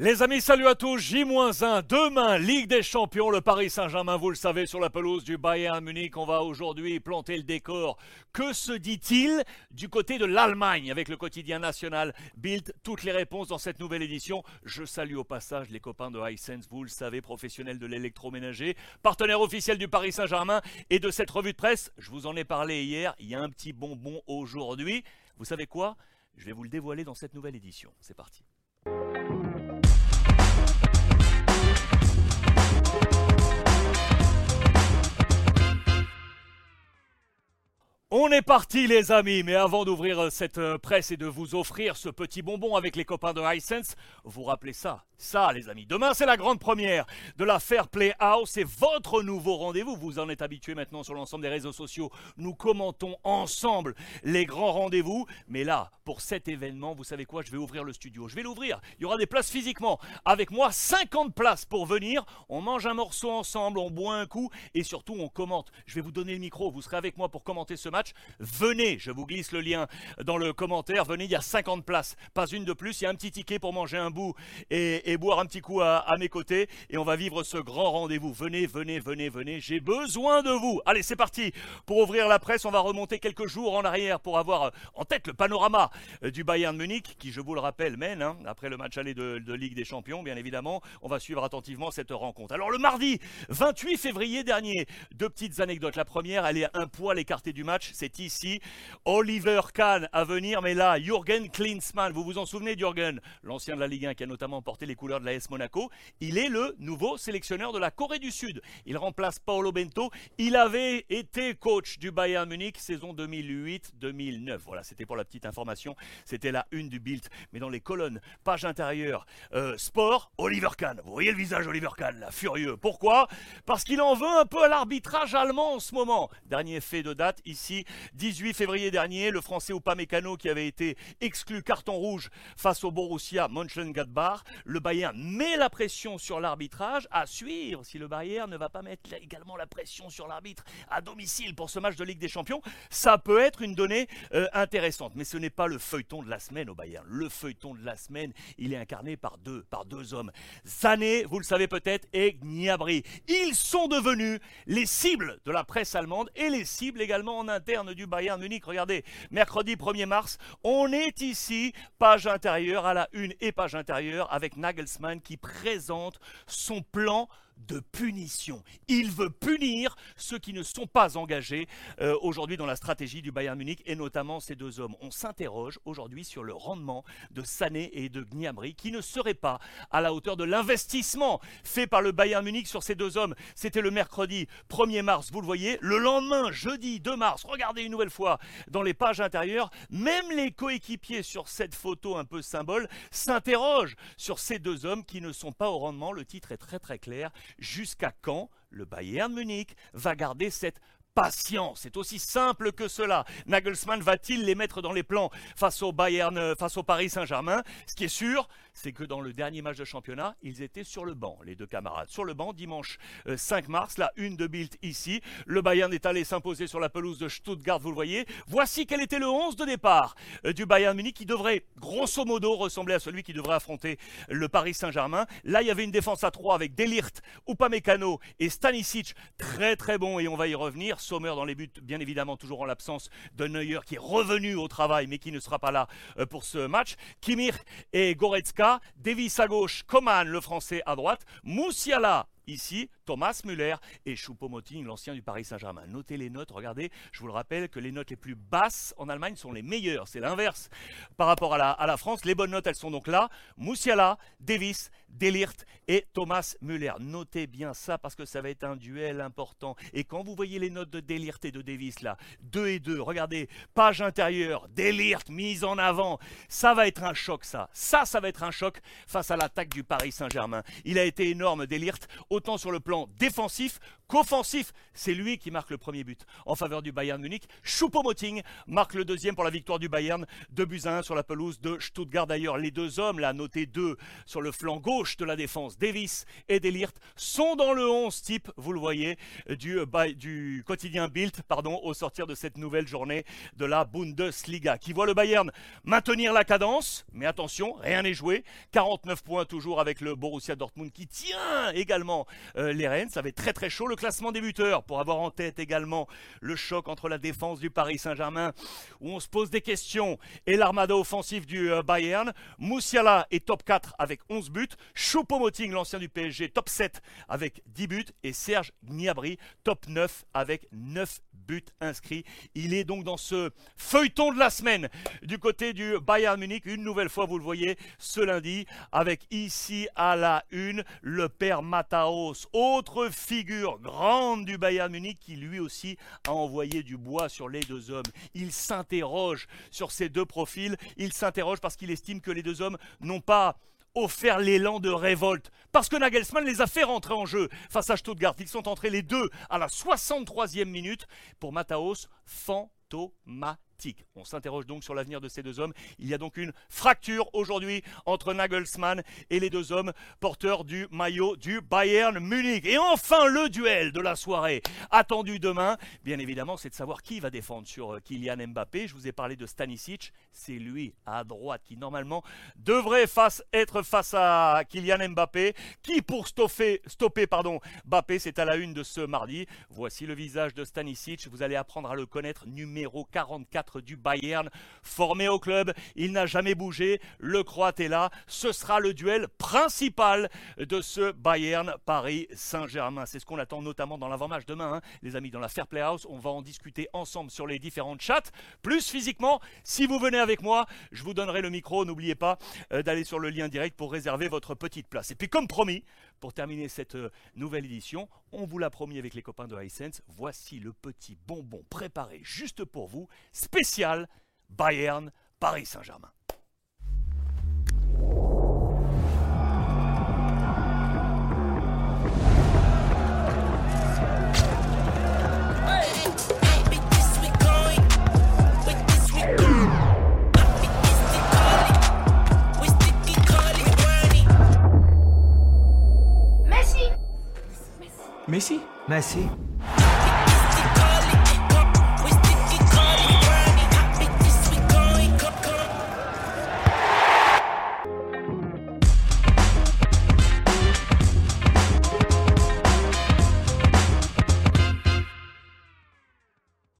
Les amis, salut à tous. J-1, demain, Ligue des Champions, le Paris Saint-Germain, vous le savez, sur la pelouse du Bayern Munich. On va aujourd'hui planter le décor. Que se dit-il du côté de l'Allemagne avec le quotidien national Bild? Toutes les réponses dans cette nouvelle édition. Je salue au passage les copains de Hisense, vous le savez, professionnels de l'électroménager, partenaire officiel du Paris Saint-Germain et de cette revue de presse. Je vous en ai parlé hier. Il y a un petit bonbon aujourd'hui. Vous savez quoi? Je vais vous le dévoiler dans cette nouvelle édition. C'est parti. On est parti les amis, mais avant d'ouvrir euh, cette euh, presse et de vous offrir ce petit bonbon avec les copains de Hisense, vous rappelez ça, ça les amis. Demain c'est la grande première de la Fair Play House, c'est votre nouveau rendez-vous, vous en êtes habitués maintenant sur l'ensemble des réseaux sociaux. Nous commentons ensemble les grands rendez-vous, mais là, pour cet événement, vous savez quoi, je vais ouvrir le studio. Je vais l'ouvrir, il y aura des places physiquement. Avec moi, 50 places pour venir, on mange un morceau ensemble, on boit un coup et surtout on commente. Je vais vous donner le micro, vous serez avec moi pour commenter ce match venez, je vous glisse le lien dans le commentaire, venez, il y a 50 places, pas une de plus, il y a un petit ticket pour manger un bout et, boire un petit coup à, mes côtés, et on va vivre ce grand rendez-vous. Venez, venez, venez, venez, j'ai besoin de vous. Allez, c'est parti. Pour ouvrir la presse, on va remonter quelques jours en arrière pour avoir euh, en tête le panorama euh, du Bayern Munich, qui, je vous le rappelle, mène, hein, après le match aller de, Ligue des Champions, bien évidemment. On va suivre attentivement cette rencontre. Alors, le mardi 28 février dernier, deux petites anecdotes. La première, elle est un poil écartée du match ici. Oliver Kahn à venir, mais là, Jürgen Klinsmann, vous vous en souvenez Jürgen, l'ancien de la Ligue 1 qui a notamment porté les couleurs de la S Monaco, il est le nouveau sélectionneur de la Corée du Sud. Il remplace Paolo Bento. Il avait été coach du Bayern Munich saison 2008-2009. Voilà, c'était pour la petite information. C'était la une du Bild. Mais dans les colonnes, page intérieure, euh, sport, Oliver Kahn. Vous voyez le visage d'Oliver Kahn, là, furieux. Pourquoi? Parce qu'il en veut un peu à l'arbitrage allemand en ce moment. Dernier fait de date ici, 18 février dernier, le français Upamecano qui avait été exclu carton rouge face au Borussia Mönchengladbach, le Bayern met la pression sur l'arbitrage à suivre si le Bayern ne va pas mettre également la pression sur l'arbitre à domicile pour ce match de Ligue des Champions, ça peut être une donnée euh, intéressante. Mais ce n'est pas le feuilleton de la semaine au Bayern. Le feuilleton de la semaine, il est incarné par deux, par deux hommes. Sané, vous le savez peut-être, et Gnabry. Ils sont devenus les cibles de la presse allemande et les cibles également en interne du Bayern Munich. Regardez, mercredi 1er mars, on est ici, page intérieure à la une et page intérieure avec Nagelsmann qui présente son plan de punition. Il veut punir ceux qui ne sont pas engagés euh, aujourd'hui dans la stratégie du Bayern Munich et notamment ces deux hommes. On s'interroge aujourd'hui sur le rendement de Sané et de Gnabry qui ne serait pas à la hauteur de l'investissement fait par le Bayern Munich sur ces deux hommes. C'était le mercredi 1er mars, vous le voyez. Le lendemain, jeudi 2 mars, regardez une nouvelle fois dans les pages intérieures, même les coéquipiers sur cette photo un peu symbole s'interrogent sur ces deux hommes qui ne sont pas au rendement. Le titre est très très clair jusqu'à quand le Bayern Munich va garder cette patience? C'est aussi simple que cela. Nagelsmann va-t-il les mettre dans les plans face au Bayern, euh, face au Paris Saint-Germain? Ce qui est sûr, c'est que dans le dernier match de championnat, ils étaient sur le banc, les deux camarades. Sur le banc, dimanche 5 euh, mars, la une de Bild ici. Le Bayern est allé s'imposer sur la pelouse de Stuttgart, vous le voyez. Voici quel était le 11 de départ euh, du Bayern Munich qui devrait, grosso modo, ressembler à celui qui devrait affronter le Paris Saint-Germain. Là, il y avait une défense à 3 avec Delirte, Upamecano et Stanisic. Très très bon et on va y revenir. Sommer dans les buts, bien évidemment, toujours en l'absence de Neuer qui est revenu au travail mais qui ne sera pas là euh, pour ce match. Kimir et Goretzka Davis à gauche, Coman le français à droite, Moussiala ici, Thomas Müller et Choupo-Moting, l'ancien du Paris Saint-Germain. Notez les notes, regardez, je vous le rappelle que les notes les plus basses en Allemagne sont les meilleures, c'est l'inverse par rapport à la, à la, France. Les bonnes notes, elles sont donc là, Moussiala, Davis, Delirte et Thomas Müller. Notez bien ça parce que ça va être un duel important. Et quand vous voyez les notes de Delirte et de Davis là, 2 et 2, regardez, page intérieure, Delirte mise en avant, ça va être un choc ça. Ça, ça va être un choc face à l'attaque du Paris Saint-Germain. Il a été énorme, Delirte, autant sur le plan défensif qu'offensif. C'est lui qui marque le premier but en faveur du Bayern Munich. Choupo-Moting marque le deuxième pour la victoire du Bayern. 2 buts à 1 sur la pelouse de Stuttgart. D'ailleurs, les deux hommes, là, notés deux sur le flanc gauche de la défense, Davis et Delirte, sont dans le 11 type, vous le voyez, du, quotidien Bild pardon, au sortir de cette nouvelle journée de la Bundesliga, qui voit le Bayern maintenir la cadence, mais attention, rien n'est joué. 49 points toujours avec le Borussia Dortmund qui tient également euh, les rênes. Ça va être très très chaud. Le classement des buteurs, pour avoir en tête également le choc entre la défense du Paris Saint-Germain, où on se pose des questions, et l'armada offensif du euh, Bayern. Moussiala est top 4 avec 11 buts. Choupo-Moting, l'ancien du PSG, top 7 avec 10 buts. Et Serge Gnabry, top 9 avec 9 buts inscrits. Il est donc dans ce feuilleton de la semaine du côté du Bayern Munich. Une nouvelle fois, vous le voyez, ce lundi, avec ici à la une le père Mataos, autre figure grande du Bayern Munich qui lui aussi a envoyé du bois sur les deux hommes. Il s'interroge sur ces deux profils. Il s'interroge parce qu'il estime que les deux hommes n'ont pas offert l'élan de révolte. Parce que Nagelsmann les a fait rentrer en jeu face à Stuttgart. Ils sont entrés les deux à la 63e minute. Pour Mataos, fantomatique. On s'interroge donc sur l'avenir de ces deux hommes. Il y a donc une fracture aujourd'hui entre Nagelsmann et les deux hommes porteurs du maillot du Bayern Munich. Et enfin le duel de la soirée attendu demain, bien évidemment, c'est de savoir qui va défendre sur euh, Kylian Mbappé. Je vous ai parlé de Stanisic, c'est lui à droite qui normalement devrait être face à Kylian Mbappé. Qui pour stopper, stopper pardon, Mbappé, c'est à la une de ce mardi. Voici le visage de Stanisic, vous allez apprendre à le connaître, numéro 44 du Bayern, formé au club, il n'a jamais bougé, le Croate est là, ce sera le duel principal de ce Bayern Paris Saint-Germain. C'est ce qu'on attend notamment dans l'avant-match demain, hein. les amis, dans la Fair Play House, on va en discuter ensemble sur les différentes chats, plus physiquement, si vous venez avec moi, je vous donnerai le micro, n'oubliez pas euh, d'aller sur le lien direct pour réserver votre petite place. Et puis comme promis, pour terminer cette euh, nouvelle édition, on vous l'a promis avec les copains de Hisense, voici le petit bonbon préparé juste pour vous, spécial Bayern Paris Saint-Germain. Messi